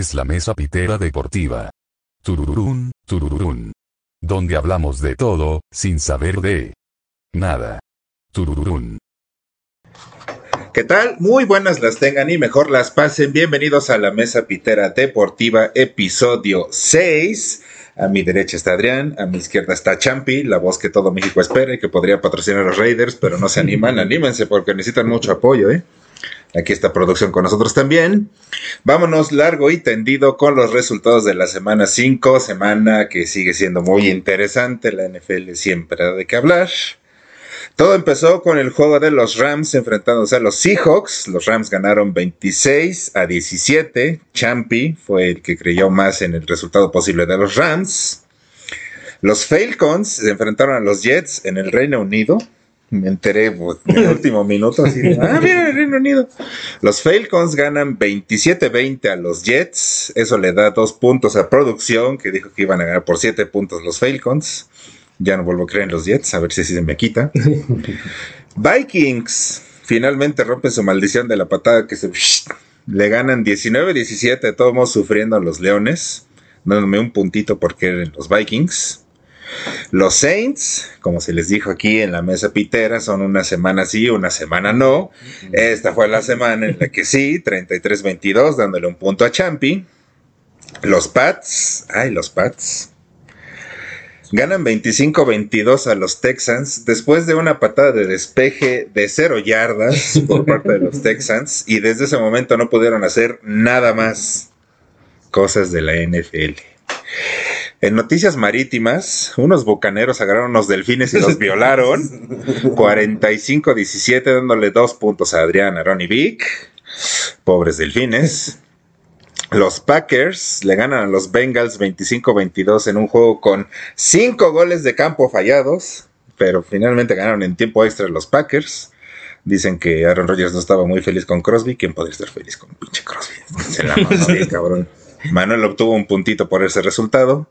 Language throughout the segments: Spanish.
es la mesa pitera deportiva. Turururún, turururún. Donde hablamos de todo, sin saber de nada. Turururún. ¿Qué tal? Muy buenas las tengan y mejor las pasen. Bienvenidos a la Mesa Pitera Deportiva, episodio 6. A mi derecha está Adrián, a mi izquierda está Champi, la voz que todo México espera y que podría patrocinar a los Raiders, pero no se animan. Anímense porque necesitan mucho apoyo, ¿eh? Aquí está producción con nosotros también. Vámonos largo y tendido con los resultados de la semana 5, semana que sigue siendo muy interesante. La NFL siempre da de qué hablar. Todo empezó con el juego de los Rams enfrentándose a los Seahawks. Los Rams ganaron 26 a 17. Champi fue el que creyó más en el resultado posible de los Rams. Los Falcons se enfrentaron a los Jets en el Reino Unido me enteré pues, en el último minuto. Así ah, mira, el Reino Unido. Los Falcons ganan 27-20 a los Jets. Eso le da dos puntos a producción, que dijo que iban a ganar por siete puntos los Falcons. Ya no vuelvo a creer en los Jets, a ver si así se me quita. Vikings finalmente rompen su maldición de la patada que se. Le ganan 19-17, todos sufriendo a los Leones. Dándome un puntito porque eran los Vikings. Los Saints, como se les dijo aquí en la mesa pitera, son una semana sí, una semana no. Esta fue la semana en la que sí, 33-22, dándole un punto a Champi. Los Pats, ay, los Pats. Ganan 25-22 a los Texans después de una patada de despeje de cero yardas por parte de los Texans y desde ese momento no pudieron hacer nada más cosas de la NFL. En noticias marítimas, unos bucaneros agarraron unos delfines y los violaron. 45-17, dándole dos puntos a Adrián, Aaron y Vic. Pobres delfines. Los Packers le ganan a los Bengals 25-22 en un juego con cinco goles de campo fallados, pero finalmente ganaron en tiempo extra los Packers. Dicen que Aaron Rodgers no estaba muy feliz con Crosby. ¿Quién podría estar feliz con pinche Crosby? Se la bien, cabrón. Manuel obtuvo un puntito por ese resultado.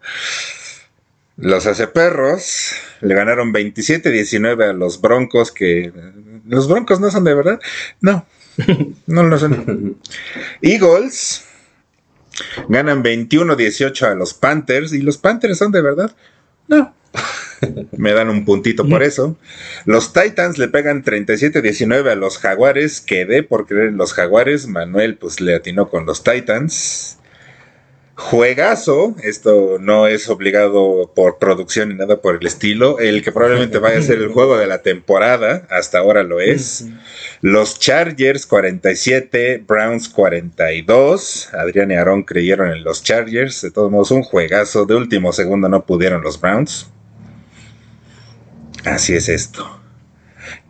Los Perros le ganaron 27-19 a los Broncos, que los Broncos no son de verdad. No, no lo son. Eagles ganan 21-18 a los Panthers y los Panthers son de verdad. No. Me dan un puntito por eso. Los Titans le pegan 37-19 a los Jaguares. Quedé por creer en los Jaguares. Manuel pues le atinó con los Titans. Juegazo, esto no es obligado por producción ni nada por el estilo, el que probablemente vaya a ser el juego de la temporada, hasta ahora lo es. Los Chargers 47, Browns 42, Adrián y Aaron creyeron en los Chargers, de todos modos un juegazo, de último segundo no pudieron los Browns. Así es esto.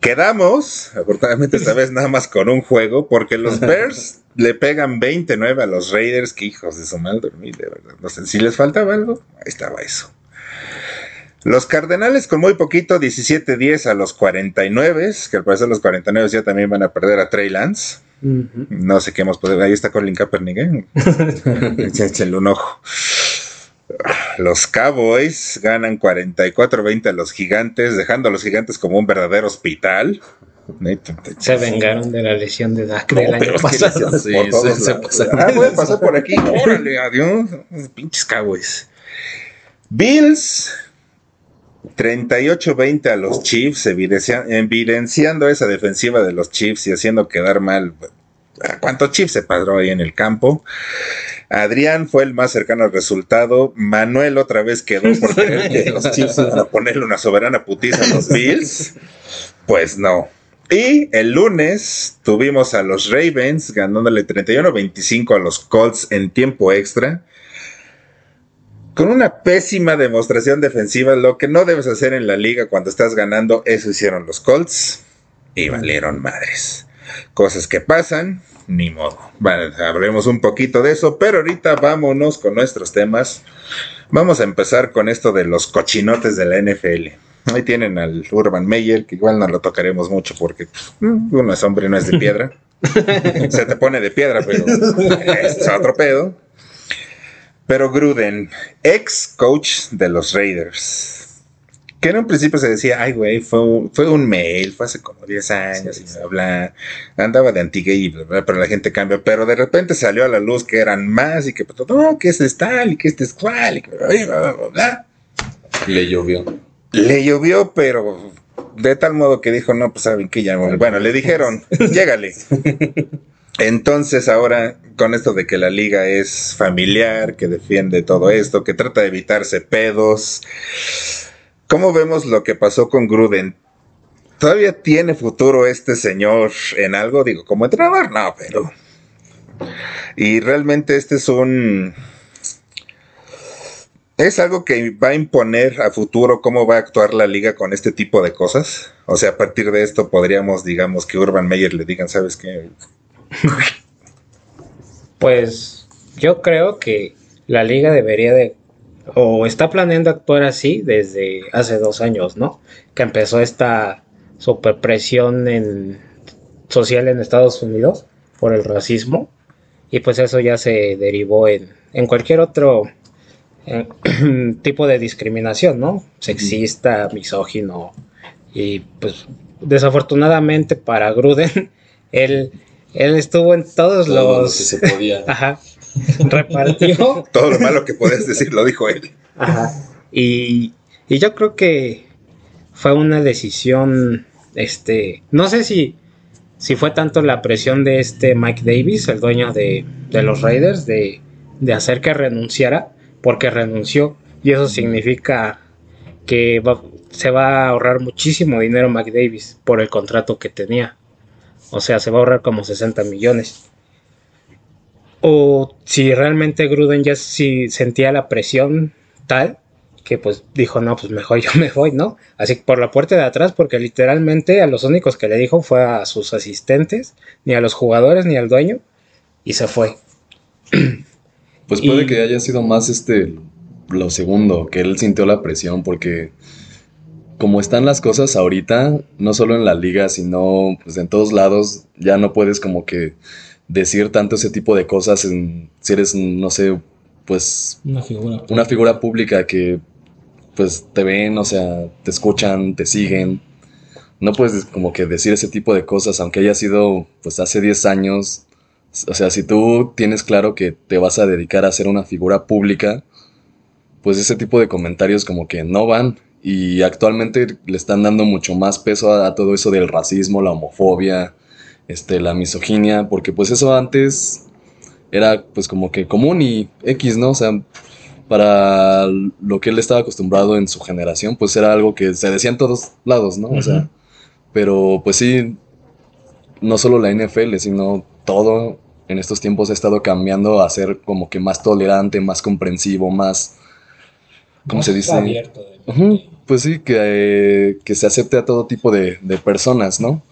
Quedamos, afortunadamente esta vez nada más con un juego, porque los Bears le pegan 29 a los Raiders, que hijos de su mal dormir, de verdad. No sé si les faltaba algo, ahí estaba eso. Los Cardenales con muy poquito, 17-10 a los 49, que al parecer los 49 ya también van a perder a Trey Lance. No sé qué hemos podido. Ahí está Colin Kaepernick, ¿eh? Échenle un ojo. Los Cowboys ganan 44-20 a los Gigantes, dejando a los Gigantes como un verdadero hospital. Se vengaron de la lesión de Dak del año pasado. Sí, ah, voy a pasar por aquí. Órale, adiós. Pinches Cowboys. Bills 38-20 a los Chiefs, evidenciando esa defensiva de los Chiefs y haciendo quedar mal. ¿Cuántos Chiefs se padró ahí en el campo? Adrián fue el más cercano al resultado. Manuel otra vez quedó por creer que los Chiefs iban a ponerle una soberana putiza a los Bills. Pues no. Y el lunes tuvimos a los Ravens ganándole 31-25 a los Colts en tiempo extra. Con una pésima demostración defensiva, lo que no debes hacer en la liga cuando estás ganando, eso hicieron los Colts y valieron madres. Cosas que pasan, ni modo. Vale, hablemos un poquito de eso, pero ahorita vámonos con nuestros temas. Vamos a empezar con esto de los cochinotes de la NFL. Ahí tienen al Urban Meyer, que igual no lo tocaremos mucho porque pues, uno es hombre y no es de piedra. Se te pone de piedra, pero es otro pedo. Pero Gruden, ex coach de los Raiders, que en un principio se decía, ay, güey, fue, un- fue un mail, fue hace como 10 años y bla, bla, andaba de anti y bla, bla, pero la gente cambia. Pero de repente salió a la luz que eran más y que, pues, no, que este es tal y que este es cual y que bla, bla, bla. Le llovió. Le llovió, pero de tal modo que dijo, no, pues saben que ya, bueno, le dijeron, llégale. Entonces ahora, con esto de que la liga es familiar, que defiende todo esto, que trata de evitarse pedos, ¿cómo vemos lo que pasó con Gruden? ¿Todavía tiene futuro este señor en algo? Digo, como entrenador, no, pero... Y realmente este es un... ¿Es algo que va a imponer a futuro cómo va a actuar la liga con este tipo de cosas? O sea, a partir de esto podríamos, digamos, que Urban Meyer le digan, ¿sabes qué? Pues yo creo que la liga debería de, o está planeando actuar así desde hace dos años, ¿no? Que empezó esta superpresión en, social en Estados Unidos por el racismo y pues eso ya se derivó en, en cualquier otro eh, tipo de discriminación, ¿no? Sexista, misógino y pues desafortunadamente para Gruden, él, él estuvo en todos Todo lo que los... se podía. Ajá. Repartió. Todo lo malo que puedes decir lo dijo él. Ajá. Y, y yo creo que fue una decisión, este, no sé si, si fue tanto la presión de este Mike Davis, el dueño de, de los Raiders, de, de hacer que renunciara, porque renunció. Y eso significa que va- se va a ahorrar muchísimo dinero Mike Davis por el contrato que tenía. O sea, se va a ahorrar como 60 millones. O si realmente Gruden ya sí sentía la presión tal que pues dijo, no, pues mejor yo me voy, ¿no? Así que por la puerta de atrás, porque literalmente a los únicos que le dijo fue a sus asistentes, ni a los jugadores, ni al dueño, y se fue. Pues puede Y- que haya sido más este lo segundo, que él sintió la presión, porque como están las cosas ahorita, no solo en la liga, sino pues en todos lados, ya no puedes como que decir tanto ese tipo de cosas en- si eres, no sé, pues Una figura. una figura pública que pues te ven, o sea, te escuchan, te siguen. No puedes como que decir ese tipo de cosas, aunque haya sido pues hace 10 años. O sea, si tú tienes claro que te vas a dedicar a ser una figura pública, pues ese tipo de comentarios como que no van. Y actualmente le están dando mucho más peso a, a todo eso del racismo, la homofobia, este, la misoginia, porque pues eso antes era pues como que común y X, ¿no? O sea, para lo que él estaba acostumbrado en su generación, pues era algo que se decía en todos lados, ¿no? O sea, pero pues sí, no solo la NFL, sino todo en estos tiempos ha estado cambiando a ser como que más tolerante, más comprensivo, más, ¿cómo Más se dice? Abierto. de- Pues sí, que, eh, que se acepte a todo tipo de, de personas, ¿no?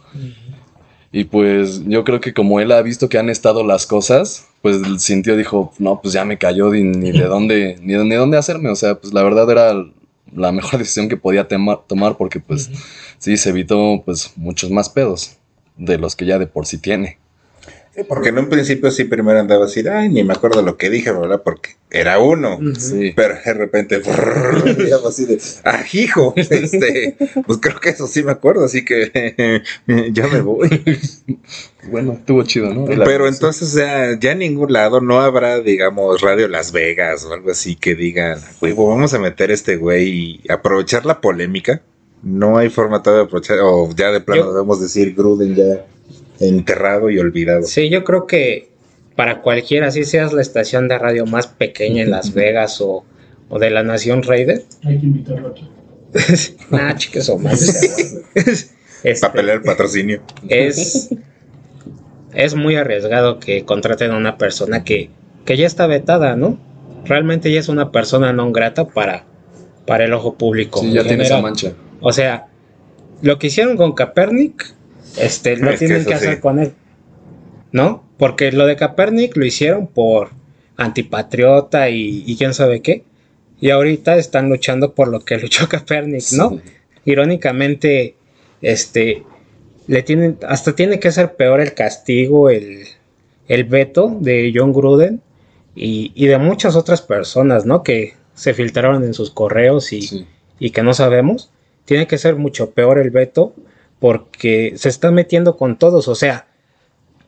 Y pues yo creo que como él ha visto que han estado las cosas, pues sintió, dijo, no, pues ya me cayó ni, ni de dónde, ni de ni dónde hacerme. O sea, pues la verdad era la mejor decisión que podía tomar porque pues sí, se evitó pues muchos más pedos de los que ya de por sí tiene. Sí, porque en un principio sí primero andaba así, ay, ni me acuerdo lo que dije, ¿verdad? Porque era uno. Sí. Pero de repente, brrr, ya así de, ah, hijo, este, pues creo que eso sí me acuerdo, así que ya me voy. Bueno, estuvo chido, ¿no? La- Pero entonces, o sea, ya en ningún lado no habrá, digamos, Radio Las Vegas o algo así que digan, güey, pues vamos a meter a este güey y aprovechar la polémica. No hay forma todavía de aprovechar, o ya de plano Yo- debemos decir Gruden ya enterrado y olvidado. Sí, yo creo que para cualquiera, si seas la estación de radio más pequeña en Las Vegas o, o de la Nación Raider, Hay que invitarlo aquí. nah, chicas o más. Este, Para pelear el patrocinio. es, es muy arriesgado que contraten a una persona que, que ya está vetada, ¿no? Realmente ya es una persona no grata para, para el ojo público. Sí, ya en tiene esa mancha. O sea, lo que hicieron con Kaepernick, este, lo Es tienen que hacer sí. con él. ¿No? Porque lo de Kaepernick lo hicieron por antipatriota y, y quién sabe qué. Y ahorita están luchando por lo que luchó Kaepernick, ¿no? Sí. Irónicamente, este, le tienen, hasta tiene que ser peor el castigo, el, el veto de John Gruden y, y de muchas otras personas, ¿no? Que se filtraron en sus correos y, Sí. y que no sabemos. tiene que ser mucho peor el veto porque se está metiendo con todos, o sea,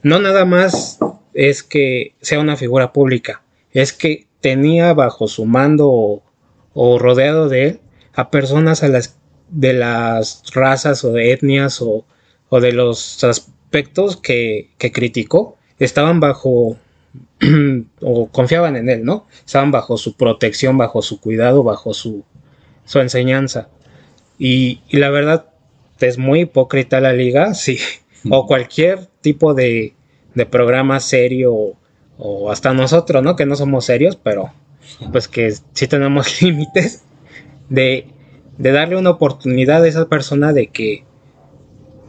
no nada más es que sea una figura pública, es que tenía bajo su mando o, rodeado de él a personas a las de las razas o de etnias o, de los aspectos que, criticó estaban bajo o confiaban en él, ¿no? Estaban bajo su protección, bajo su cuidado, bajo su, enseñanza. Y, la verdad es muy hipócrita la liga, sí, o cualquier tipo de, de programa serio o, hasta nosotros, ¿no? Que no somos serios, pero pues que sí tenemos límites de, de darle una oportunidad a esa persona de que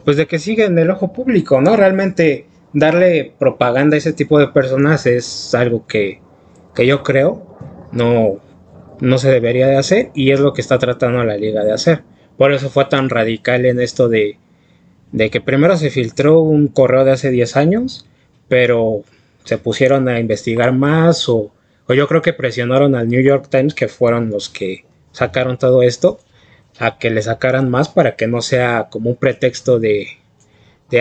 pues de que siga en el ojo público, ¿no? Realmente darle propaganda a ese tipo de personas es algo que, que yo creo no, no se debería de hacer y es lo que está tratando la liga de hacer. Por eso fue tan radical en esto de, de que primero se filtró un correo de hace 10 años, pero se pusieron a investigar más o, o yo creo que presionaron al New York Times, que fueron los que sacaron todo esto, a que le sacaran más para que no sea como un pretexto de,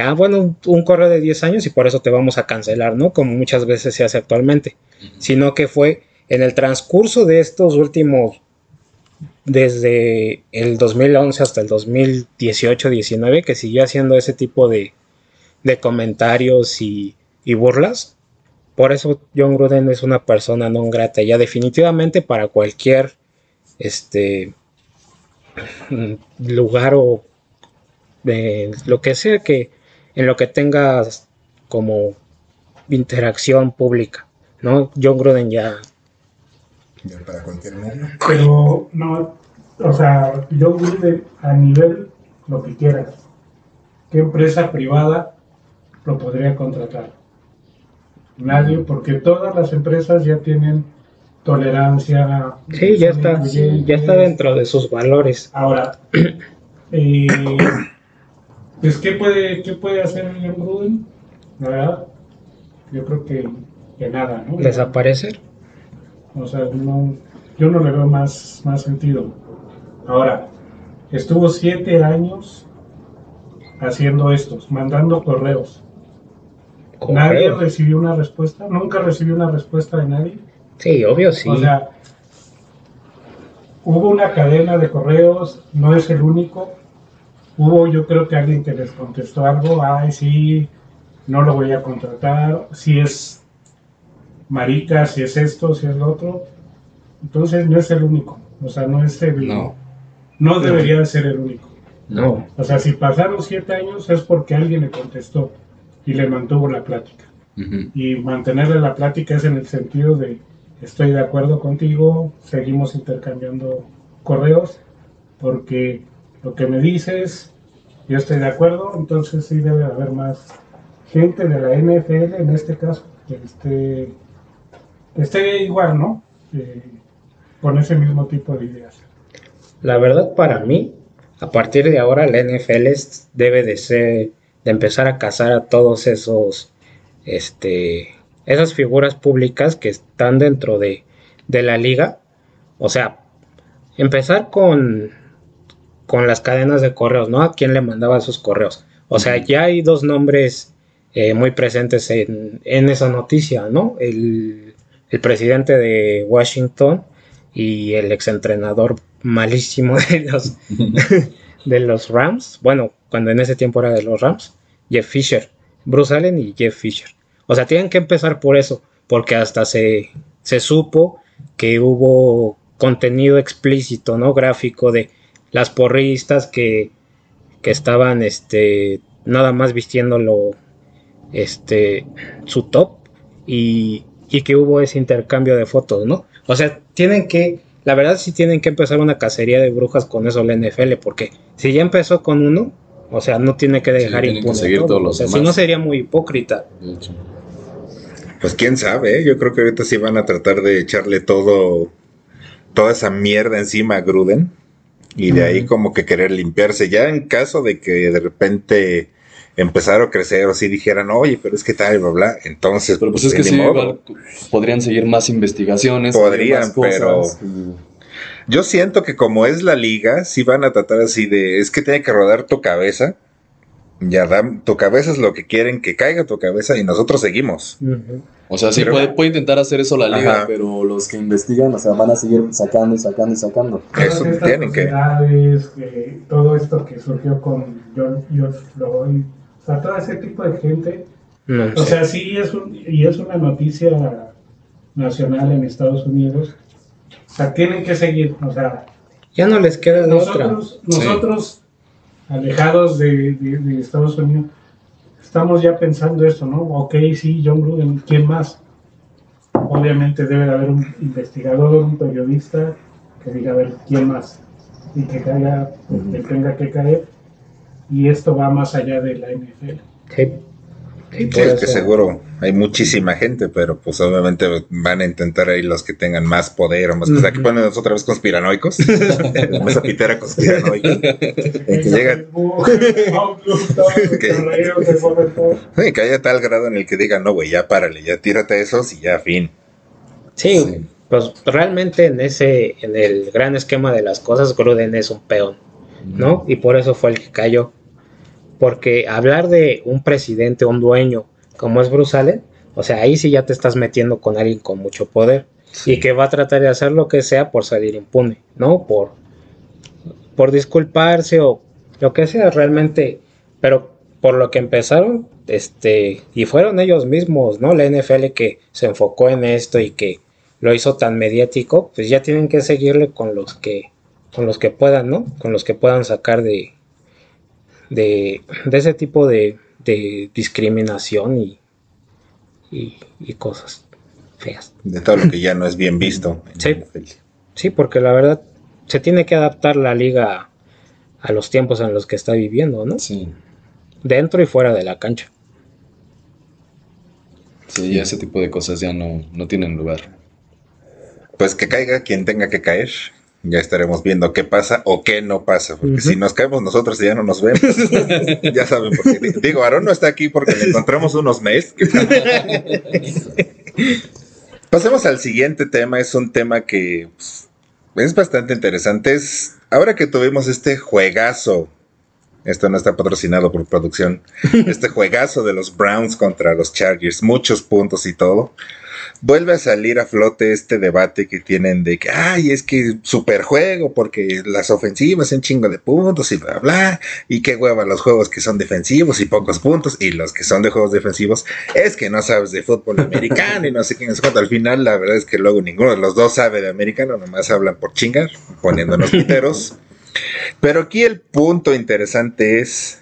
ah, bueno, un, correo de 10 años y por eso te vamos a cancelar, ¿no? Como muchas veces se hace actualmente, sino que fue en el transcurso de estos últimos, desde el 2011 hasta el 2018-19, que siguió haciendo ese tipo de, de comentarios y, burlas. Por eso John Gruden es una persona no grata, ya definitivamente para cualquier este lugar o eh, lo que sea que en lo que tengas como interacción pública, ¿no? John Gruden ya... para cualquier medio. Pero no, o sea, John Gruden a nivel lo que quieras. ¿Qué empresa privada lo podría contratar? Nadie, porque todas las empresas ya tienen tolerancia. Sí, ya está, ya está dentro de sus valores. Ahora, eh, pues, ¿qué puede, qué puede hacer John Gruden? La verdad, yo creo que, que nada, ¿no? ¿Desaparecer? O sea, no, yo no le veo más, más sentido. Ahora, estuvo siete años haciendo estos, mandando correos. Nadie recibió una respuesta, nunca recibió una respuesta de nadie. Sí, obvio, sí. O sea, hubo una cadena de correos, no es el único, hubo yo creo que alguien que les contestó algo, ay sí, no lo voy a contratar, si es marica, si es esto, si es lo otro. Entonces no es el único, o sea, no es el... No, no debería de ser el único. No. O sea, si pasaron siete años es porque alguien le contestó y le mantuvo la plática. Y mantenerle la plática es en el sentido de estoy de acuerdo contigo, seguimos intercambiando correos, porque lo que me dices, yo estoy de acuerdo, entonces sí debe haber más gente de la NFL en este caso que esté, esté igual, ¿no? con ese mismo tipo de ideas. La verdad para mí, a partir de ahora la NFL debe de ser, de empezar a cazar a todos esos, este, esas figuras públicas que están dentro de, de la liga. O sea, empezar con con las cadenas de correos, ¿no? A quién le mandaba esos correos. O sea, ya hay dos nombres eh, muy presentes en, esa noticia, ¿no? El, presidente de Washington y el exentrenador malísimo de los, de los Rams. Bueno, cuando en ese tiempo era de los Rams, Jeff Fisher. Bruce Allen y Jeff Fisher. O sea, tienen que empezar por eso, porque hasta se, se supo que hubo contenido explícito, ¿no? Gráfico de las porristas que, que estaban este, nada más vistiéndolo este, su top y, y que hubo ese intercambio de fotos, ¿no? O sea, tienen que, la verdad sí tienen que empezar una cacería de brujas con eso la NFL, porque si ya empezó con uno, o sea, no tiene que dejar sí, impune todo. Todos los o sea, si no sería muy hipócrita. Pues quién sabe, ¿eh? yo creo que ahorita sí van a tratar de echarle todo, toda esa mierda encima a Gruden y de ahí como que querer limpiarse. Ya en caso de que de repente empezara a crecer o si dijeran, oye, pero es que tal, bla, bla, entonces... Pero pues es que sí, podrían seguir más investigaciones. Podrían, pero... Yo siento que como es la liga, sí van a tratar así de, es que tiene que rodar tu cabeza. Ya da, tu cabeza es lo que quieren que caiga tu cabeza y nosotros seguimos. O sea, sí Pero- puede, puede intentar hacer eso la liga, Ajá. pero los que investigan, o sea, van a seguir sacando y sacando y sacando. Todas Eso estas tienen que. que todo esto que surgió con George Floyd, o sea, todo ese tipo de gente, No o sea, sí es un, y es una noticia nacional en Estados Unidos, o sea, tienen que seguir, o sea, ya no les queda de otra. nosotros, nosotros alejados de, de- de Estados Unidos, estamos ya pensando esto, ¿no? Ok, sí, John Gruden, ¿quién más? Obviamente debe de haber un investigador, un periodista que diga, a ver, ¿quién más? Y que caiga, que tenga que caer. Y esto va más allá de la NFL. Sí. Sí, Sí, por es que seguro hay muchísima gente, pero pues obviamente van a intentar ahí los que tengan más poder o más cosas. Aquí Ujú. ponen otra vez conspiranoicos. Esa pitera conspiranoica. En que llega, Facebook, Outlook, todo, Que- sí, que haya tal grado en el que digan, no, güey, ya párale, ya tírate esos y ya, fin. Sí, Sí. pues realmente en ese, en el gran esquema de las cosas, Gruden es un peón, ¿no? Y por eso fue el que cayó. Porque hablar de un presidente, un dueño, como es Bruce Allen, o sea, ahí sí ya te estás metiendo con alguien con mucho poder y que va a tratar de hacer lo que sea por salir impune, ¿no? Por, por disculparse o lo que sea realmente, pero por lo que empezaron, este, y fueron ellos mismos, ¿no? La NFL que se enfocó en esto y que lo hizo tan mediático, pues ya tienen que seguirle con los que, con los que puedan, ¿no? Con los que puedan sacar de, de, de ese tipo de, de discriminación y, y, y cosas feas. De todo lo que ya no es bien visto. en Sí. la. Sí, porque la verdad se tiene que adaptar la liga a los tiempos en los que está viviendo, ¿no? Sí, Dentro y fuera de la cancha. sí, ese tipo de cosas ya no, no tienen lugar. Pues que caiga quien tenga que caer. Ya estaremos viendo qué pasa o qué no pasa. Porque si nos caemos nosotros y ya no nos vemos, ya saben por qué. Digo, Aaron no está aquí porque le encontramos unos mails. Pasemos al siguiente tema. Es un tema que pues, es bastante interesante. Es ahora que tuvimos este juegazo. Esto no está patrocinado por producción. Este juegazo de los Browns contra los Chargers. Muchos puntos y todo vuelve a salir a flote este debate que tienen de que, ay, es que super juego porque las ofensivas un chingo de puntos y bla, bla, y qué hueva los juegos que son defensivos y pocos puntos, y los que son de juegos defensivos es que no sabes de fútbol americano y no sé quién es cuánto. Al final, la verdad es que luego ninguno de los dos sabe de americano, nomás hablan por chingar, poniéndonos piteros. Pero aquí el punto interesante es.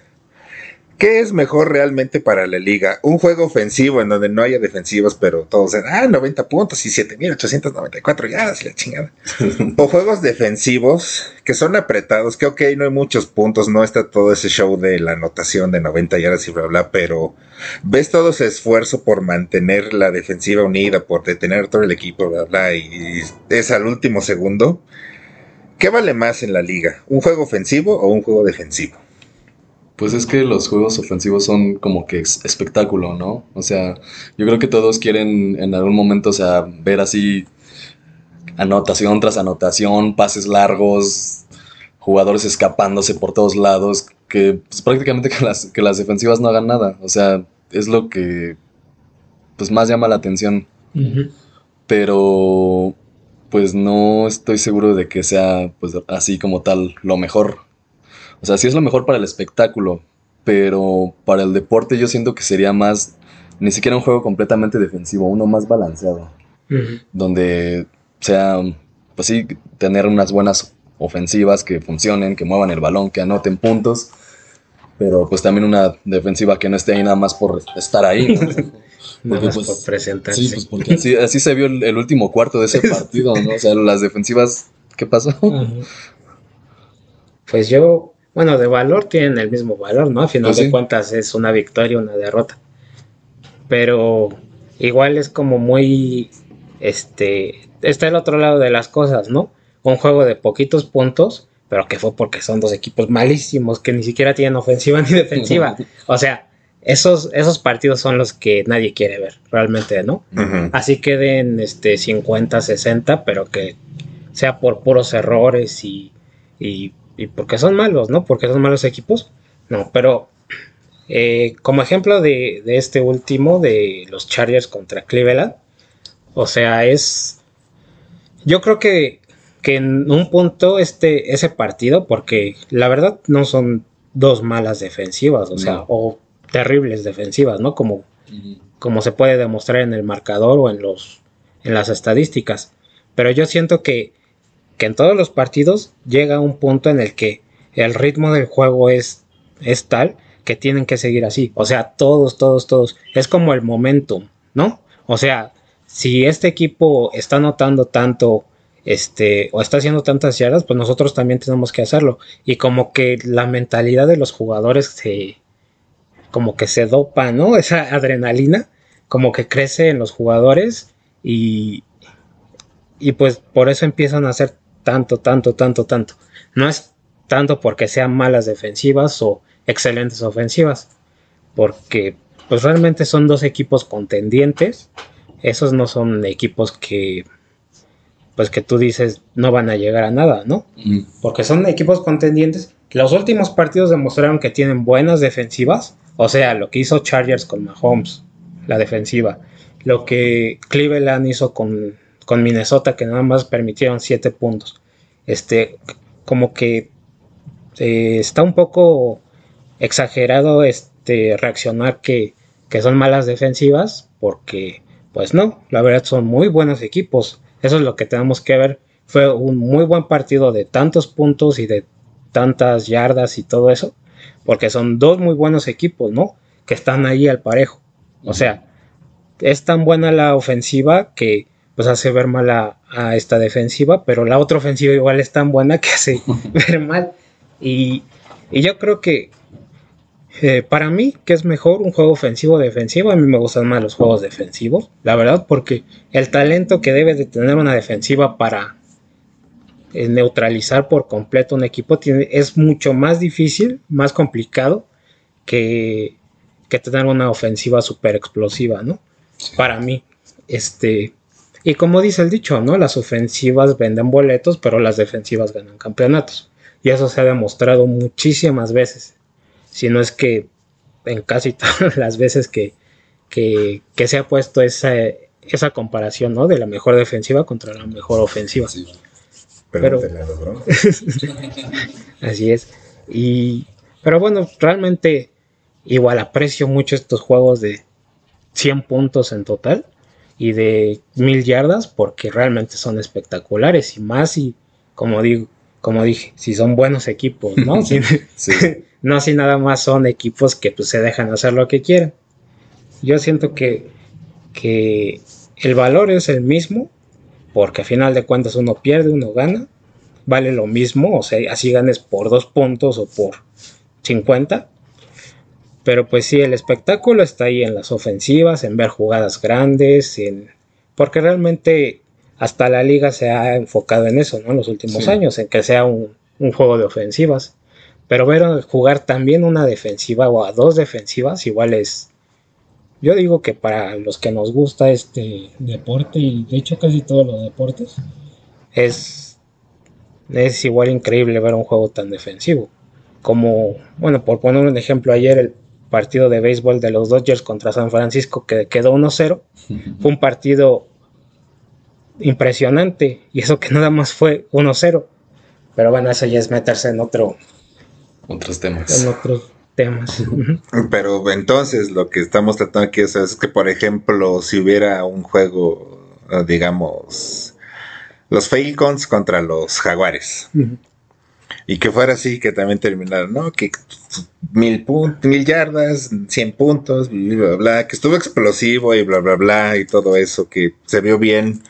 ¿Qué es mejor realmente para la liga? Un juego ofensivo en donde no haya defensivos, pero todos en, ah, 90 puntos y 7894 yardas y la chingada. o juegos defensivos que son apretados, que ok, no hay muchos puntos, no está todo ese show de la anotación de 90 yardas y bla, bla, pero ves todo ese esfuerzo por mantener la defensiva unida, por detener todo el equipo, bla, bla, y es al último segundo. ¿Qué vale más en la liga? ¿Un juego ofensivo o un juego defensivo? Pues es que los juegos ofensivos son como que es- espectáculo, ¿no? O sea, yo creo que todos quieren en algún momento, o sea, ver así anotación tras anotación, pases largos, jugadores escapándose por todos lados, que pues, prácticamente que las, que las defensivas no hagan nada. O sea, es lo que pues más llama la atención. Pero pues no estoy seguro de que sea pues así como tal lo mejor. O sea, sí es lo mejor para el espectáculo, pero para el deporte yo siento que sería más, ni siquiera un juego completamente defensivo, uno más balanceado, Ujú. donde sea, pues sí, tener unas buenas ofensivas que funcionen, que muevan el balón, que anoten puntos, pero pues también una defensiva que no esté ahí nada más por estar ahí. ¿no? Nada más pues, por presentarse. Sí, pues porque así, así se vio el, el último cuarto de ese partido, ¿no? O sea, las defensivas, ¿qué pasó? Pues yo, bueno, de valor tienen el mismo valor, ¿no? A final Pues de cuentas es una victoria, una derrota. Pero igual es como muy, este, está el otro lado de las cosas, ¿no? Un juego de poquitos puntos, pero que fue porque son dos equipos malísimos que ni siquiera tienen ofensiva ni defensiva. O sea, esos, esos partidos son los que nadie quiere ver, realmente, ¿no? Así queden este 50, 60, pero que sea por puros errores y, y, porque son malos, ¿no? Porque son malos equipos. No, pero eh, como ejemplo de, de, este último, de los Chargers contra Cleveland, o sea, es... Yo creo que, que en un punto este, ese partido, porque la verdad no son dos malas defensivas, o sea, o terribles defensivas, ¿no? Como, como se puede demostrar en el marcador o en los en las estadísticas. Pero yo siento que, que en todos los partidos llega un punto en el que el ritmo del juego es, es tal que tienen que seguir así. O sea, todos, todos, todos. Es como el momentum, ¿no? O sea, si este equipo está notando tanto este, o está haciendo tantas yardas, pues nosotros también tenemos que hacerlo. Y como que la mentalidad de los jugadores se, como que se dopa, ¿no? Esa adrenalina, como que crece en los jugadores y, y pues por eso empiezan a hacer tanto, tanto, tanto, tanto. No es tanto porque sean malas defensivas o excelentes ofensivas, porque pues realmente son dos equipos contendientes. Esos no son equipos que pues que tú dices no van a llegar a nada, ¿no? Mm. Porque son equipos contendientes. Los últimos partidos demostraron que tienen buenas defensivas, o sea, lo que hizo Chargers con Mahomes, la defensiva, lo que Cleveland hizo con, con Minnesota, que nada más permitieron 7 puntos. Este, como que eh, está un poco exagerado este reaccionar que, que son malas defensivas, porque pues no, la verdad son muy buenos equipos. Eso es lo que tenemos que ver. Fue un muy buen partido de tantos puntos y de tantas yardas y todo eso, porque son dos muy buenos equipos, ¿no? Que están ahí al parejo. O sea, es tan buena la ofensiva que pues hace ver mal a, esta defensiva, pero la otra ofensiva igual es tan buena que hace ver mal. Y, y yo creo que eh, para mí, que es mejor un juego ofensivo o defensivo, a mí me gustan más los juegos defensivos, la verdad, porque el talento que debe de tener una defensiva para eh, neutralizar por completo un equipo tiene, es mucho más difícil, más complicado que, que tener una ofensiva súper explosiva, ¿no? Para mí, este... Y como dice el dicho, ¿no? Las ofensivas venden boletos, pero las defensivas ganan campeonatos. Y eso se ha demostrado muchísimas veces si no es que en casi todas las veces que, que, se ha puesto esa, esa comparación, ¿no? De la mejor defensiva contra la mejor ofensiva. Pero, así es. Y, pero bueno, realmente igual aprecio mucho estos juegos de 100 puntos en total y de mil yardas porque realmente son espectaculares y más y como digo, como dije, si son buenos equipos, ¿no? sí. no si nada más son equipos que pues, se dejan hacer lo que quieren. Yo siento que, que el valor es el mismo, porque a final de cuentas uno pierde, uno gana, vale lo mismo, o sea, así ganes por dos puntos o por 50. Pero pues sí, el espectáculo está ahí en las ofensivas, en ver jugadas grandes, en... porque realmente hasta la liga se ha enfocado en eso, ¿no? En los últimos años, en que sea un, un juego de ofensivas. Pero ver jugar también una defensiva o a dos defensivas igual es... Yo digo que para los que nos gusta este deporte y de hecho casi todos los deportes es, es igual increíble ver un juego tan defensivo. Como, bueno, por poner un ejemplo, ayer el partido de béisbol de los Dodgers contra San Francisco que quedó 1-0, fue un partido impresionante y eso que nada más fue 1-0. Pero bueno, eso ya es meterse en otro, otros temas. En otros temas. Pero entonces lo que estamos tratando aquí es, es que, por ejemplo, si hubiera un juego, eh, digamos, los Falcons contra los Jaguares. Y que fuera así, que también terminara, ¿no? Que mil, mil yardas, cien puntos, bla, bla, bla, que estuvo explosivo y bla, bla, bla, y todo eso, que se vio bien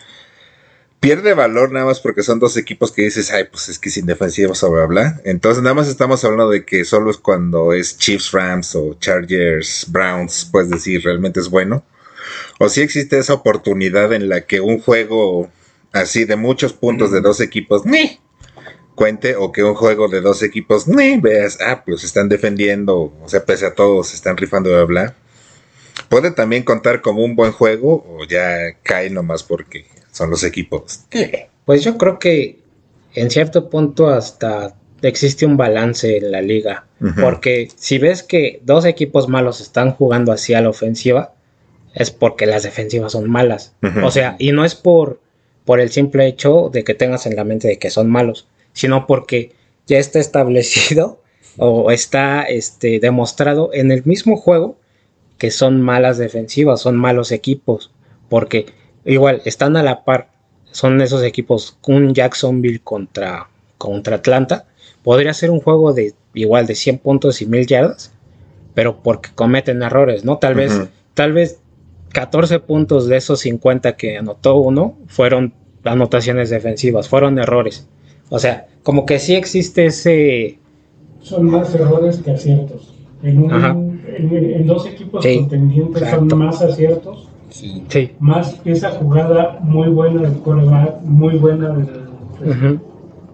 pierde valor nada más porque son dos equipos que dices, ay, pues es que sin defensiva, o bla, bla. Entonces, nada más estamos hablando de que solo es cuando es Chiefs, Rams o Chargers, Browns, puedes decir, realmente es bueno. O si existe esa oportunidad en la que un juego así de muchos puntos de dos equipos, cuente, o que un juego de dos equipos, ni veas, ah, pues están defendiendo, o sea, pese a todos, se están rifando, bla, bla. Puede también contar como un buen juego, o ya cae nomás porque son los equipos. Pues yo creo que en cierto punto hasta existe un balance en la liga. Porque si ves que dos equipos malos están jugando hacia la ofensiva, es porque las defensivas son malas. O sea, y no es por, por el simple hecho de que tengas en la mente de que son malos, sino porque ya está establecido o está este, demostrado en el mismo juego que son malas defensivas, son malos equipos. Porque igual están a la par, son esos equipos, un Jacksonville contra, contra Atlanta. Podría ser un juego de igual de 100 puntos y 1000 yardas, pero porque cometen errores, ¿no? Tal vez, tal vez 14 puntos de esos 50 que anotó uno fueron anotaciones defensivas, fueron errores. O sea, como que sí existe ese... Son más errores que aciertos. En, un- en, en dos equipos Sí, contendientes exacto. son más aciertos, Sí. Sí. más esa jugada muy buena del quarterback, muy buena del, Ujú.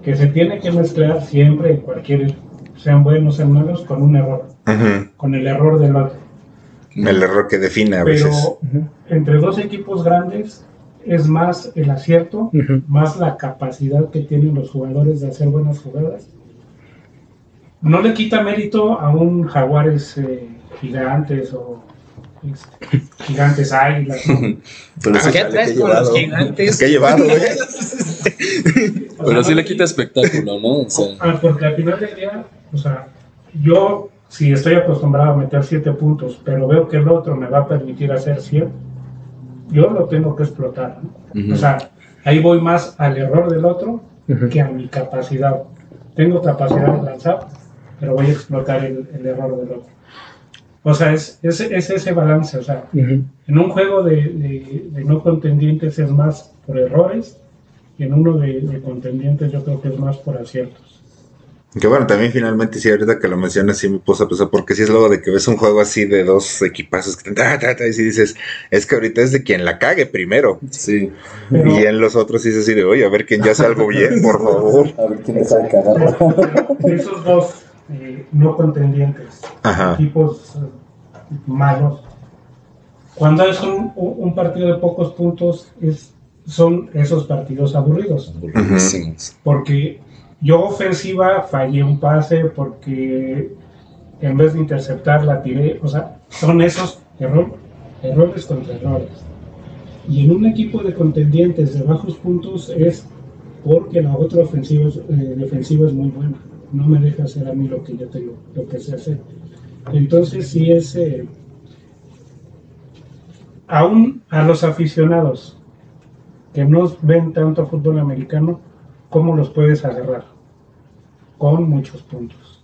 que se tiene que mezclar siempre en cualquier, sean buenos sean malos, con un error, Ujú. con el error del otro. El error que define a Pero veces. Ujú. entre dos equipos grandes es más el acierto, Ujú. más la capacidad que tienen los jugadores de hacer buenas jugadas. No le quita mérito a un Jaguares eh, gigantes o este, gigantes águilas. ¿no? Pero ¿Qué traes con los gigantes? ¿Qué llevado, güey? O pero sea, sí le quita espectáculo, ¿no? O sea, Ah, porque al final del día, o sea, yo si estoy acostumbrado a meter 7 puntos, pero veo que el otro me va a permitir hacer 100, yo lo tengo que explotar. O sea, ahí voy más al error del otro que a mi capacidad. Tengo capacidad de lanzar, pero voy a explotar el, el error del otro. O sea, es, es, es ese balance. O sea, Ujú. en un juego de, de- de no contendientes es más por errores, y en uno de, de contendientes yo creo que es más por aciertos. Que bueno, también finalmente, sí, ahorita que lo mencionas, sí me puso a pensar, porque sí es luego de que ves un juego así de dos equipazos que ta, ta, ta, y sí dices, es que ahorita es de quien la cague primero. sí. Pero- Y en los otros sí es así de, oye, a ver quién ya hace algo bien, por favor. A ver quién cagar. de esos dos eh, no contendientes, Ajá. equipos eh, malos, cuando es un, un- partido de pocos puntos, es, son esos partidos aburridos. Aburridísimos. Porque yo ofensiva fallé un pase, porque en vez de interceptar la tiré, o sea, son esos error- errores contra errores. Y en un equipo de contendientes de bajos puntos es porque la otra ofensiva eh, defensiva es muy buena. No me deja hacer a mí lo que yo tengo, lo que sé hacer. Entonces sí es eh, aún a los aficionados que no ven tanto fútbol americano, ¿cómo los puedes agarrar? Con muchos puntos.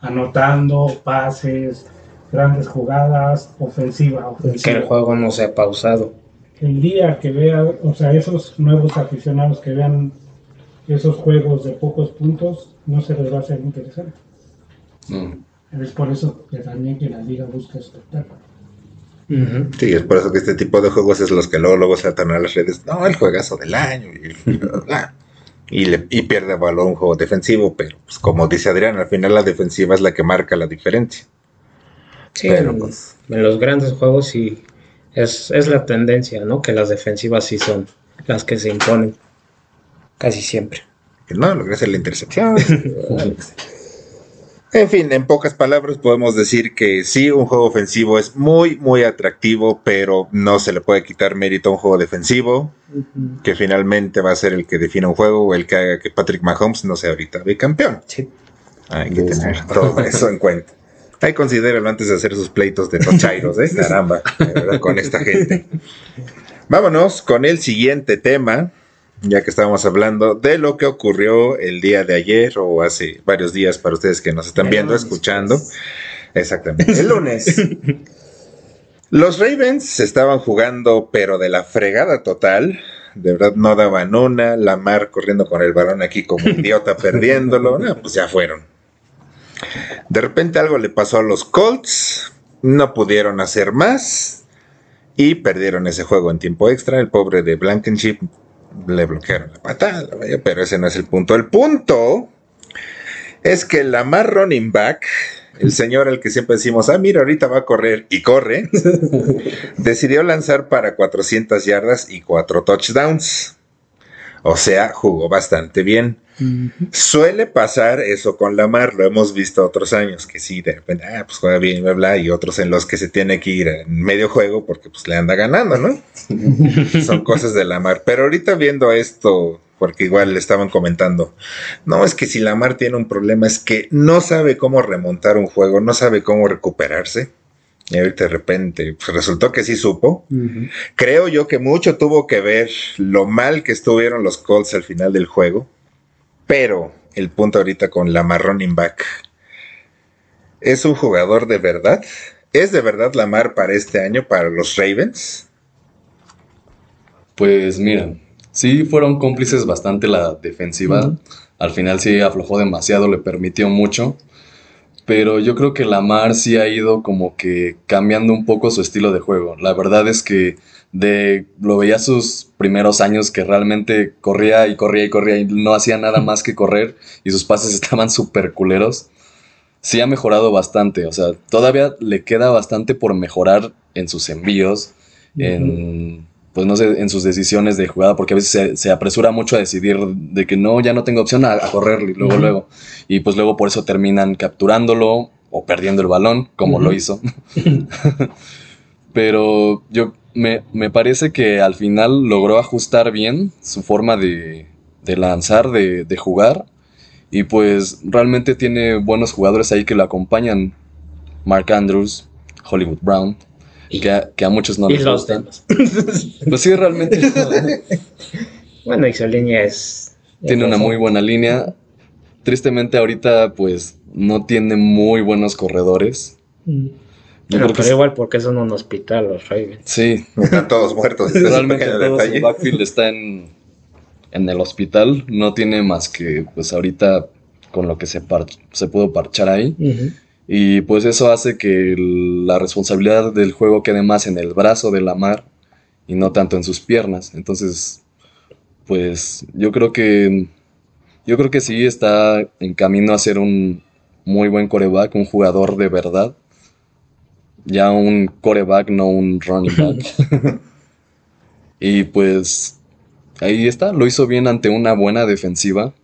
Anotando, pases, grandes jugadas, ofensiva, Que el ofensiva. juego no sea pausado. El día que vean, o sea, esos nuevos aficionados que vean esos juegos de pocos puntos, no se les va a hacer interesante. No. Es por eso que también que la liga busca espectáculo. Ujú. Sí, es por eso que este tipo de juegos es los que luego, luego saltan a las redes. No, el juegazo del año. Y, bla, bla, bla. Y, le, y pierde valor un juego defensivo, pero pues, como dice Adrián, al final la defensiva es la que marca la diferencia. Sí, Pero, en, pues- en los grandes juegos sí es, es la tendencia, ¿no? Que las defensivas sí son las que se imponen. Casi siempre. Que no, logré hacer la intercepción. en fin, en pocas palabras podemos decir que sí, un juego ofensivo es muy, muy atractivo, pero no se le puede quitar mérito a un juego defensivo, que finalmente va a ser el que defina un juego o el que haga que Patrick Mahomes no sea ahorita bicampeón. Sí. Hay que tener todo eso en cuenta. Ahí considéralo antes de hacer sus pleitos de tochairos, ¿eh? Caramba, de verdad, con esta gente. Vámonos con el siguiente tema, ya que estábamos hablando de lo que ocurrió el día de ayer o hace varios días para ustedes que nos están El viendo, lunes, escuchando. pues. Exactamente, el lunes. Los Ravens estaban jugando, pero de la fregada total. De verdad no daban una. Lamar corriendo con el balón aquí como idiota perdiéndolo. No, pues ya fueron. De repente algo le pasó a los Colts. No pudieron hacer más. Y perdieron ese juego en tiempo extra. El pobre de Blankenship le bloquearon la patada. Pero ese no es el punto. El punto es que Lamar running back el señor al que siempre decimos, ah, mira, ahorita va a correr y corre, decidió lanzar para 400 yardas y 4 touchdowns. O sea, jugó bastante bien. Suele pasar eso con Lamar, lo hemos visto otros años, que sí, de repente, ah, pues juega bien, bla, bla, y otros en los que se tiene que ir en medio juego porque pues le anda ganando, ¿no? Son cosas de Lamar. Pero ahorita viendo esto, porque igual le estaban comentando, no es que si Lamar tiene un problema, es que no sabe cómo remontar un juego, no sabe cómo recuperarse. Y ahorita de repente pues, resultó que sí supo. Creo yo que mucho tuvo que ver lo mal que estuvieron los Colts al final del juego. Pero el punto ahorita con Lamar running back. ¿Es un jugador de verdad? ¿Es de verdad Lamar para este año, para los Ravens? Pues mira, sí fueron cómplices bastante la defensiva. Al final sí aflojó demasiado, le permitió mucho. Pero yo creo que Lamar sí ha ido como que cambiando un poco su estilo de juego. La verdad es que de lo veía sus primeros años que realmente corría y corría y corría y no hacía nada más que correr y sus pases estaban súper culeros. Sí ha mejorado bastante, o sea, todavía le queda bastante por mejorar en sus envíos, en pues no sé, en sus decisiones de jugada, porque a veces se, apresura mucho a decidir de que no, ya no tengo opción a, correr y luego, luego. Y pues luego por eso terminan capturándolo o perdiendo el balón, como lo hizo. Pero yo me, parece que al final logró ajustar bien su forma de, de lanzar, de, de jugar. Y pues realmente tiene buenos jugadores ahí que lo acompañan. Mark Andrews, Hollywood Brown, y que a, que a muchos no les gustan. pues sí, realmente. bueno, y su línea es. Tiene una muy buena línea. Tristemente, ahorita, pues no tiene muy buenos corredores. Mm. pero igual porque son un hospital los Ravens. Sí. Están todos muertos. Realmente su backfield está en, en el hospital. No tiene más que, pues ahorita, con lo que se, se pudo parchar ahí. Y pues eso hace que la responsabilidad del juego quede más en el brazo de la mar y no tanto en sus piernas. Entonces, pues yo creo que yo creo que sí está en camino a ser un muy buen coreback, un jugador de verdad. Ya un coreback, no un running back. y pues ahí está, lo hizo bien ante una buena defensiva,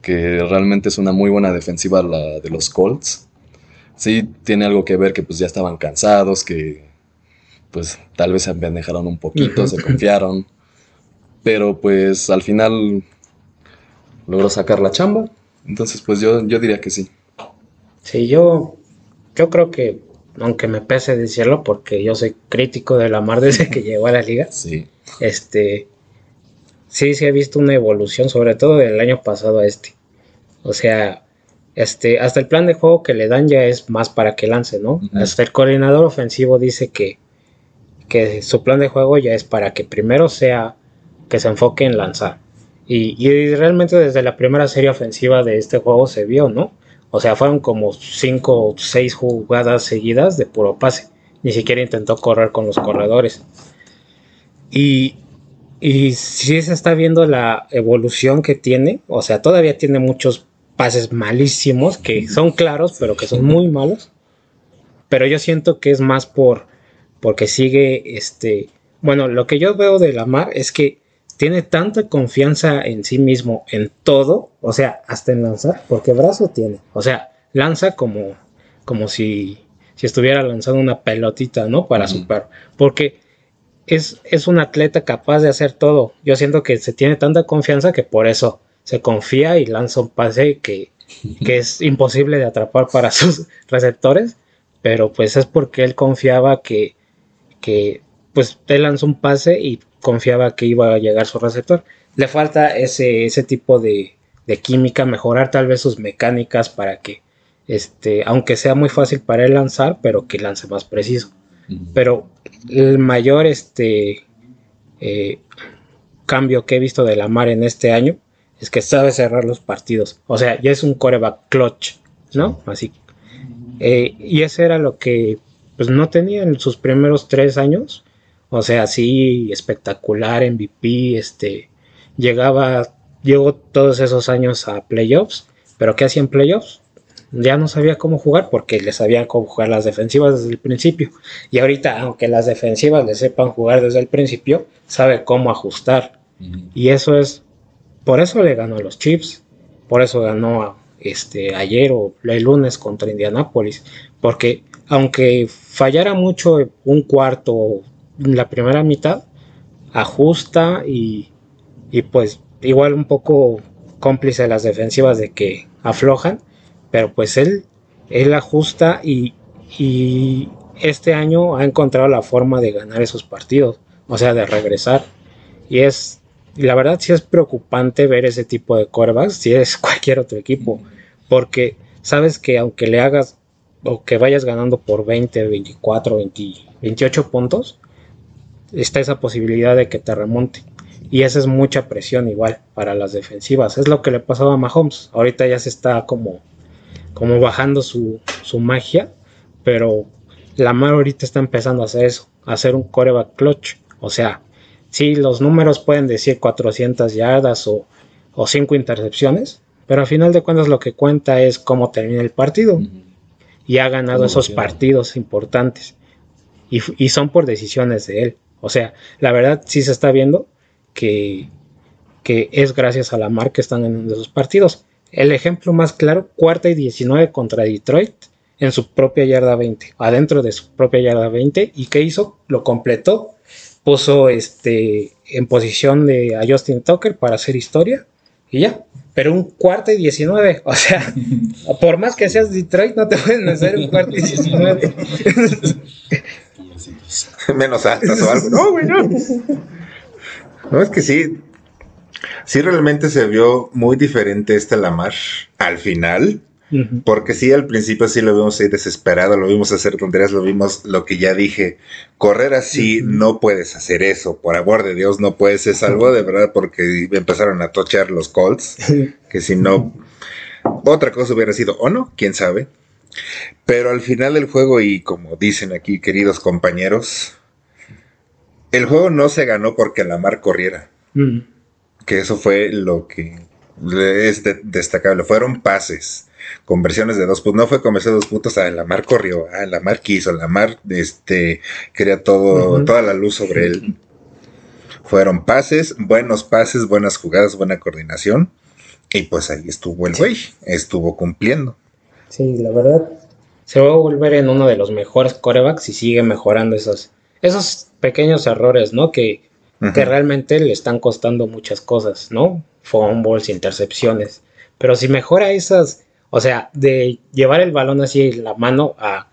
que realmente es una muy buena defensiva la de los Colts sí tiene algo que ver que pues ya estaban cansados, que pues tal vez se dejaron un poquito, se confiaron, pero pues al final logró sacar la chamba, entonces pues yo, yo diría que sí. Sí, yo, yo creo que, aunque me pese decirlo, porque yo soy crítico de la mar desde que llegó a la liga, sí. este, sí, sí he visto una evolución, sobre todo del año pasado a este. O sea, este, hasta el plan de juego que le dan ya es más para que lance, ¿no? Hasta el coordinador ofensivo dice que, que su plan de juego ya es para que primero sea que se enfoque en lanzar. Y, y, realmente desde la primera serie ofensiva de este juego se vio, ¿no? O sea, fueron como cinco o seis jugadas seguidas de puro pase. Ni siquiera intentó correr con los corredores. Y, y sí se está viendo la evolución que tiene. O sea, todavía tiene muchos pases malísimos que son claros, pero que son muy malos. Pero yo siento que es más por porque sigue este, bueno, lo que yo veo de Lamar es que tiene tanta confianza en sí mismo en todo, o sea, hasta en lanzar, porque brazo tiene, o sea, lanza como como si si estuviera lanzando una pelotita, ¿no? Para su perro, porque es, es un atleta capaz de hacer todo. Yo siento que se tiene tanta confianza que por eso se confía y lanza un pase que, es imposible de atrapar para sus receptores, pero pues es porque él confiaba que, que pues él lanzó un pase y confiaba que iba a llegar su receptor. Le falta ese, ese tipo de, de química, mejorar tal vez sus mecánicas para que, este, aunque sea muy fácil para él lanzar, pero que lance más preciso. Pero el mayor este, eh, cambio que he visto de la mar en este año es que sabe cerrar los partidos. O sea, ya es un coreback clutch, ¿no? Así. Eh, y ese era lo que pues no tenía en sus primeros tres años. O sea, así espectacular, MVP, este, llegaba, llegó todos esos años a playoffs. Pero ¿qué hacía en playoffs? ya no sabía cómo jugar porque le sabían cómo jugar las defensivas desde el principio. Y ahorita, aunque las defensivas le sepan jugar desde el principio, sabe cómo ajustar. Y eso es, por eso le ganó a los Chips, por eso ganó este, ayer o el lunes contra Indianapolis, porque aunque fallara mucho un cuarto en la primera mitad, ajusta y, y pues igual un poco cómplice de las defensivas de que aflojan, pero pues él, él ajusta y, y este año ha encontrado la forma de ganar esos partidos, o sea, de regresar. Y es, la verdad sí es preocupante ver ese tipo de corebacks si es cualquier otro equipo, porque sabes que aunque le hagas o que vayas ganando por 20, 24, 20, 28 puntos, está esa posibilidad de que te remonte. Y esa es mucha presión igual para las defensivas. Es lo que le pasaba a Mahomes. Ahorita ya se está como, como bajando su, su magia, pero Lamar ahorita está empezando a hacer eso, a hacer un coreback clutch. O sea, sí, los números pueden decir 400 yardas o, o 5 intercepciones, pero al final de cuentas lo que cuenta es cómo termina el partido. Y ha ganado esos partidos importantes. Y, y son por decisiones de él. O sea, la verdad sí se está viendo que, que es gracias a la marca que están en esos partidos. El ejemplo más claro, cuarta y 19 contra Detroit en su propia yarda 20, adentro de su propia yarda 20. ¿Y qué hizo? Lo completó. Puso este, en posición de a Justin Tucker para hacer historia y ya. Pero un cuarto y 19, o sea, por más que seas Detroit, no te pueden hacer un cuarto y 19. Menos altas o algo. No. No, es que sí. Sí, realmente se vio muy diferente este Lamar al final. Porque sí, al principio sí lo vimos ahí desesperado, lo vimos hacer tonterías, lo vimos lo que ya dije. Correr así, no puedes hacer eso. Por amor de Dios, no puedes. Es algo de verdad porque empezaron a tochar los Colts. que si no, otra cosa hubiera sido, o no, quién sabe. Pero al final del juego, y como dicen aquí, queridos compañeros, el juego no se ganó porque Lamar corriera. Mm. Que eso fue lo que es de- destacable. Fueron pases, conversiones de dos puntos. No fue conversión de dos puntos. A Lamar corrió, a Lamar quiso, Lamar este, quería todo, toda la luz sobre él. Fueron pases, buenos pases, buenas jugadas, buena coordinación. Y pues ahí estuvo el güey, estuvo cumpliendo. Sí, la verdad, se va a volver en uno de los mejores corebacks y sigue mejorando esos, esos pequeños errores, ¿no? Que, que realmente le están costando muchas cosas, ¿no? Fumbles, intercepciones. Pero si mejora esas, o sea, de llevar el balón así en la mano a,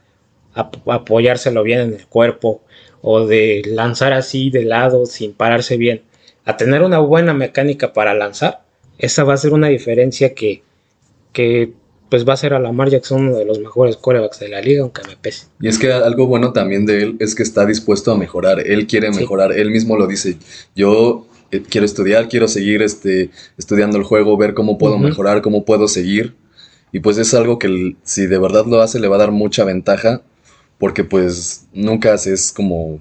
a- a apoyárselo bien en el cuerpo o de lanzar así de lado sin pararse bien, a tener una buena mecánica para lanzar, esa va a ser una diferencia que, que pues va a ser a Lamar Jackson uno de los mejores corebacks de la liga, aunque me pese. Y es que algo bueno también de él es que está dispuesto a mejorar. Él quiere Sí. mejorar. Él mismo lo dice. Yo eh, quiero estudiar, quiero seguir este, estudiando el juego, ver cómo puedo mejorar, cómo puedo seguir. Y pues es algo que si de verdad lo hace le va a dar mucha ventaja porque pues nunca es como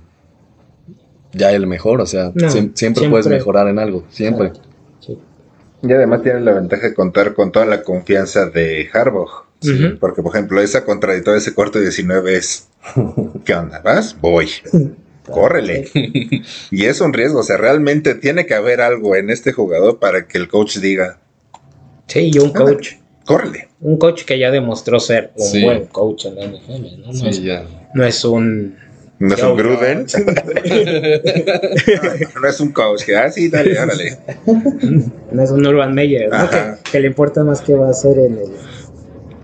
ya el mejor. O sea, No, siempre, puedes mejorar en algo. Siempre. Sí. Y además tiene la ventaja de contar con toda la confianza de Harbaugh. Porque, por ejemplo, esa contradictoria, ese cuarto 19 es, ¿qué onda? ¿Vas? Voy. Córrele. Y es un riesgo, o sea, realmente tiene que haber algo en este jugador para que el coach diga, Sí, y un coach, córrele. un coach que ya demostró ser un Sí. buen coach en la NFL, ¿no? No, Sí, es, ya. no es un... No es un Gruden. no es un coach que, ah, sí, dale, órale. No es un Urban Meyer, ¿no? Que, que le importa más qué va a hacer en el,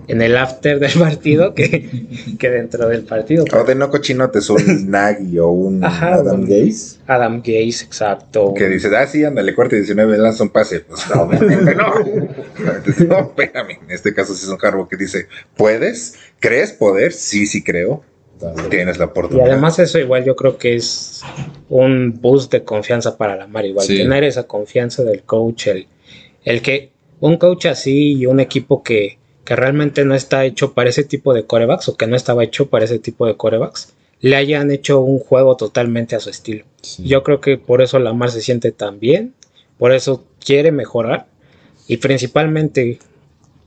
en el after del partido que, que dentro del partido. O de no cochinotes, un Nagy o un Ajá, Adam un- Gaze. Adam Gaze, exacto. Que dices, ah, sí, ándale, cuarto 19, lanza un pase. Pues no, obviamente no. no, espérame. En este caso sí es un Harbaugh que dice, ¿puedes? ¿Crees poder? Sí, sí creo. Tienes la Y oportunidad. además eso igual yo creo que es un boost de confianza para la Mar. Igual Sí. tener esa confianza del coach, el, el que un coach así y un equipo que, que realmente no está hecho para ese tipo de corebacks o que no estaba hecho para ese tipo de corebacks, le hayan hecho un juego totalmente a su estilo. Sí. Yo creo que por eso Lamar se siente tan bien, por eso quiere mejorar y principalmente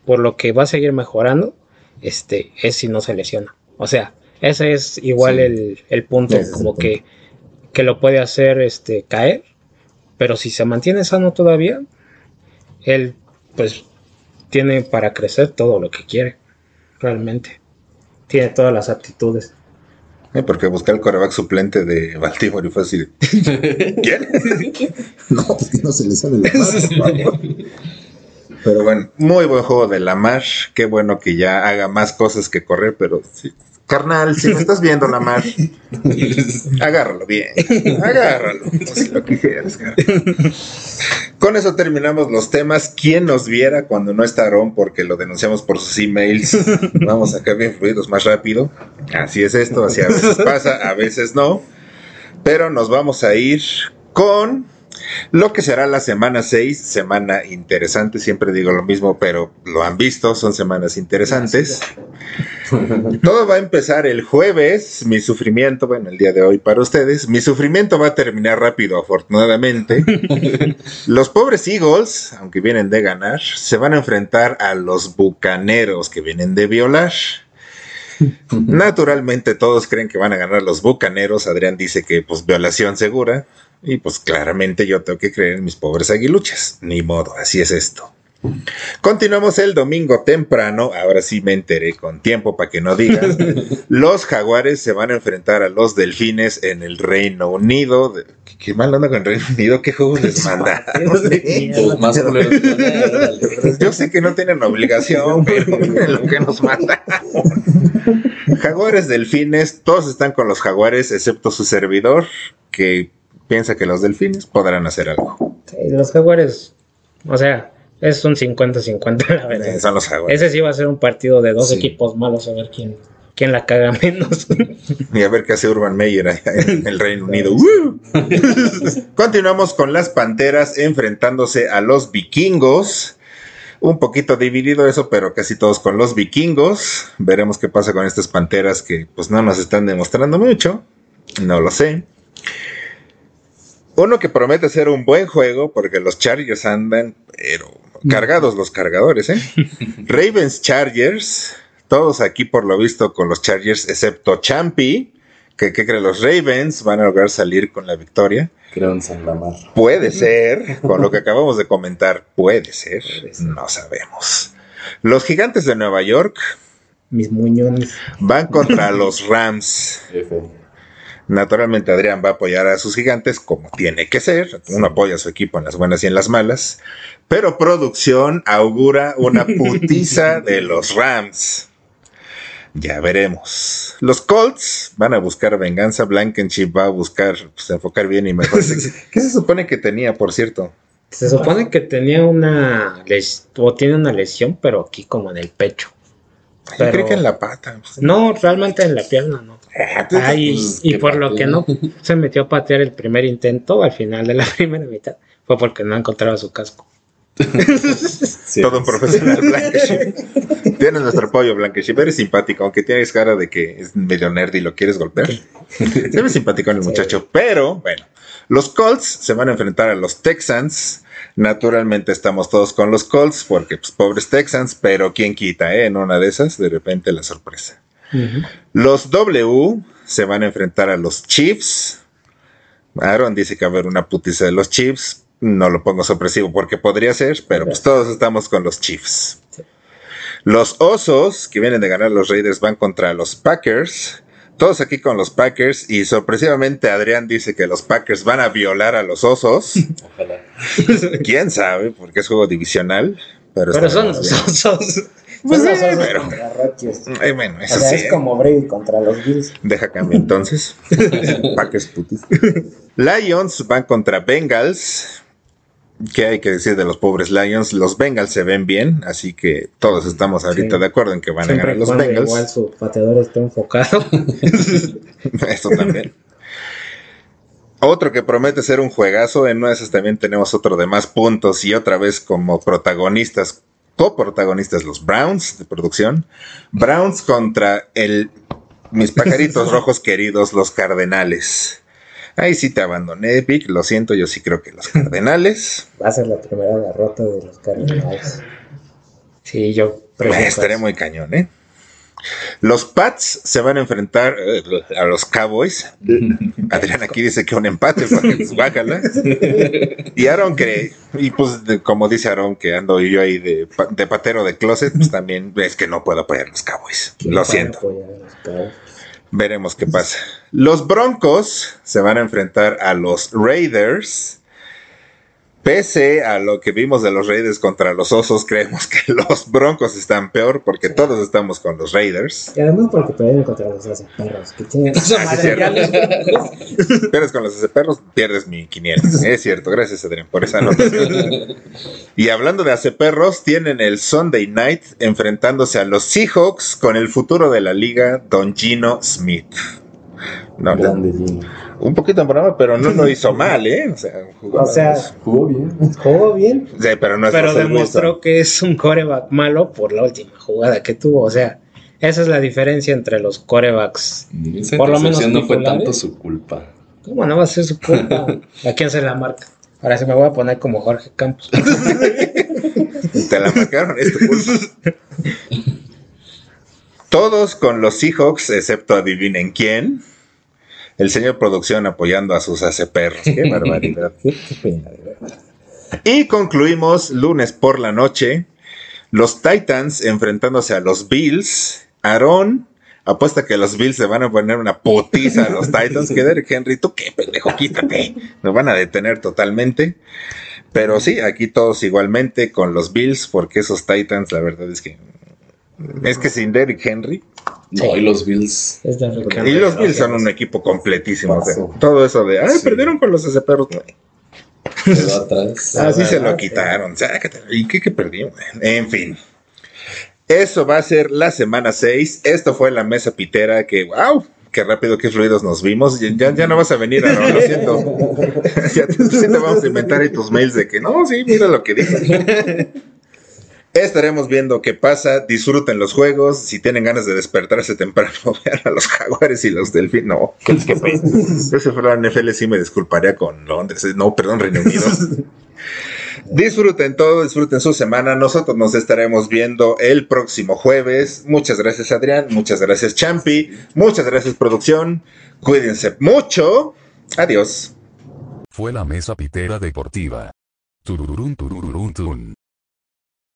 por lo que va a seguir mejorando este, es si no se lesiona. O sea, ese es igual Sí. el, el punto, el como punto. que, que lo puede hacer este, caer, pero si se mantiene sano todavía, él pues tiene para crecer todo lo que quiere, realmente. Tiene todas las aptitudes. Eh, Porque buscar el coreback suplente de Baltimore y fue así de, ¿Quién? no, pues no se le sale la mano. Pero bueno, muy buen juego de Lamar. Qué bueno que ya haga más cosas que correr, pero sí. Carnal, si me estás viendo, Lamar, agárralo bien. Agárralo. como si lo quisieras, carnal. Con eso terminamos los temas. ¿Quién nos viera cuando no está Aaron? Porque lo denunciamos por sus emails. Vamos a bien fluidos más rápido. Así es esto, así a veces pasa, a veces no. Pero nos vamos a ir con lo que será la semana 6, semana interesante, siempre digo lo mismo, pero lo han visto, son semanas interesantes. Todo va a empezar el jueves, mi sufrimiento, bueno, el día de hoy para ustedes, mi sufrimiento va a terminar rápido, afortunadamente. Los pobres Eagles, aunque vienen de ganar, se van a enfrentar a los Bucaneros que vienen de violar. Naturalmente todos creen que van a ganar los Bucaneros. Adrián dice que pues violación segura. Y pues claramente yo tengo que creer en mis pobres aguiluchas. Ni modo, así es esto. Continuamos el domingo temprano. Ahora sí me enteré con tiempo para que no digan. Los jaguares se van a enfrentar a los delfines en el Reino Unido. De- ¿Qué, qué mal onda con el Reino Unido? ¿Qué juegos les mandan? Yo sé que no tienen obligación, pero miren lo que nos mandan. Jaguares, delfines, todos están con los jaguares, excepto su servidor, que piensa que los delfines podrán hacer algo. Sí, los jaguares, o sea, es un 50-50 la verdad. Eh, Son los jaguares. Ese sí va a ser un partido de dos Sí. equipos malos, a ver quién, quién la caga menos. Y a ver qué hace Urban Meyer allá en el Reino Unido. Continuamos con las panteras enfrentándose a los vikingos. Un poquito dividido eso, pero casi todos con los vikingos. Veremos qué pasa con estas panteras que pues no nos están demostrando mucho. No lo sé. Uno que promete ser un buen juego, porque los Chargers andan, pero cargados los cargadores, ¿eh? Ravens Chargers, todos aquí por lo visto con los Chargers, excepto Champi, que, que cree los Ravens van a lograr salir con la victoria. Creo en San Lamar. Puede ser, con lo que acabamos de comentar, puede ser, no sabemos. Los gigantes de Nueva York Mis muñones. van contra los Rams. F. Naturalmente Adrián va a apoyar a sus gigantes como tiene que ser. Uno apoya a su equipo en las buenas y en las malas. Pero producción augura una putiza de los Rams. Ya veremos. Los Colts van a buscar venganza. Blankenship va a buscar pues, enfocar bien y mejor. ¿Qué se supone que tenía, por cierto? Se supone que tenía una o tiene una lesión, pero aquí como en el pecho. Yo Pero- creo que en la pata. No, realmente en la pierna no. Ah, Ay, y por lo que no se metió a patear el primer intento al final de la primera mitad fue porque no encontraba su casco. Sí, Todo un profesional, Blankenship. Tienes nuestro apoyo, Blankenship. Eres simpático, aunque tienes cara de que es medio nerd y lo quieres golpear. Se ve simpático el Sí. muchacho. Pero, bueno, los Colts se van a enfrentar a los Texans. Naturalmente estamos todos con los Colts, porque, pues, pobres Texans, pero quién quita, ¿eh? En una de esas, de repente la sorpresa. Los W se van a enfrentar a los Chiefs. Aaron dice que va a haber una putiza de los Chiefs. No lo pongo sorpresivo porque podría ser, pero pues todos estamos con los Chiefs. Los Osos, que vienen de ganar los Raiders, van contra los Packers. Todos aquí con los Packers. Y sorpresivamente Adrián dice que los Packers van a violar a los Osos. Ojalá. ¿Quién sabe? Porque es juego divisional. Pero, Pero son los osos. Pues Son los osos pero- contra Rodgers. Ay, bueno, O sea, sí. es ¿eh? como Brady contra los Bills. Deja cambio entonces. Packers putis. Lions van contra Bengals. ¿Qué hay que decir de los pobres Lions? Los Bengals se ven bien, así que todos estamos ahorita Sí. de acuerdo en que van a ganar los Bengals. igual su pateador esté enfocado. Esto también. Otro que promete ser un juegazo, en esas también tenemos otro de más puntos y otra vez como protagonistas, coprotagonistas los Browns de producción. Browns contra el mis pajaritos rojos queridos, los Cardenales. Ahí sí te abandoné, Vic, lo siento, yo sí creo que los Cardenales. Va a ser la primera derrota de los Cardinals. Sí, yo eso. muy cañón, ¿eh? Los Pats se van a enfrentar eh, a los Cowboys. Adrián aquí dice que un empate, porque guácala. Y Aaron que, y pues de- como dice Aaron que ando yo ahí de, pa- de patero de closet, pues también es que no puedo apoyar a los Cowboys. Lo siento. Veremos qué pasa. Los Broncos se van a enfrentar a los Raiders. Pese a lo que vimos de los Raiders contra los Osos, creemos que los Broncos están peor porque todos estamos con los Raiders. Y además porque perdieron contra los hace perros. Que tienen Ah, sí, los- Pierdes con los perros, pierdes mi quiniela. Es cierto, gracias Adrián por esa nota. Y hablando de perros, tienen el Sunday Night enfrentándose a los Seahawks con el futuro de la liga, Don Gino Smith. No, no, Grande Gino. un poquito en broma, pero no lo hizo mal, ¿eh? O sea, jugó, O sea, Jugó bien. jugó bien. Sí, pero no es Pero demostró que es un coreback malo por la última jugada que tuvo. O sea, esa es la diferencia entre los corebacks. Esa Por lo menos no fue tanto su culpa. ¿Cómo no va a ser su culpa? ¿A quién se la marca? Ahora se me voy a poner como Jorge Campos. Te la marcaron, es tu culpa. Todos con los Seahawks, excepto adivinen quién. El señor producción apoyando a sus perros. Qué barbaridad. Qué, qué pena, de verdad. Y concluimos lunes por la noche. Los Titans enfrentándose a los Bills. Aaron apuesta que los Bills se van a poner una putiza a los Titans. Que Derek Henry, tú qué pendejo, quítate. Nos van a detener totalmente. Pero sí, aquí todos igualmente con los Bills, porque esos Titans, la verdad es que. Es que sin Derek Henry. No, Sí. y los Bills. Es Y los ¿no? Bills son un equipo completísimo. o sea, todo eso de. Ay, Sí. perdieron con los perros. Quedó atrás. Así se lo quitaron. sácate. ¿Y qué, qué perdió? En fin. Eso va a ser la semana 6. Esto fue la mesa pitera que, wow, qué rápido, qué fluidos nos vimos. Ya, ya- ya no vas a venir, Aaron, lo siento. ya te, sí te vamos a inventar ahí tus mails de que no, sí, mira lo que dice. Estaremos viendo qué pasa. Disfruten los juegos. Si tienen ganas de despertarse temprano, vean a los jaguares y los delfines. No, qué, qué pena. Ese fue la NFL, sí me disculparía con Londres. No, perdón, Reino Unido. Disfruten todo, disfruten su semana. Nosotros nos estaremos viendo el próximo jueves. Muchas gracias, Adrián. Muchas gracias, Champi. Muchas gracias, producción. Cuídense mucho. Adiós. Fue la mesa pitera deportiva. Turururun turururun tun.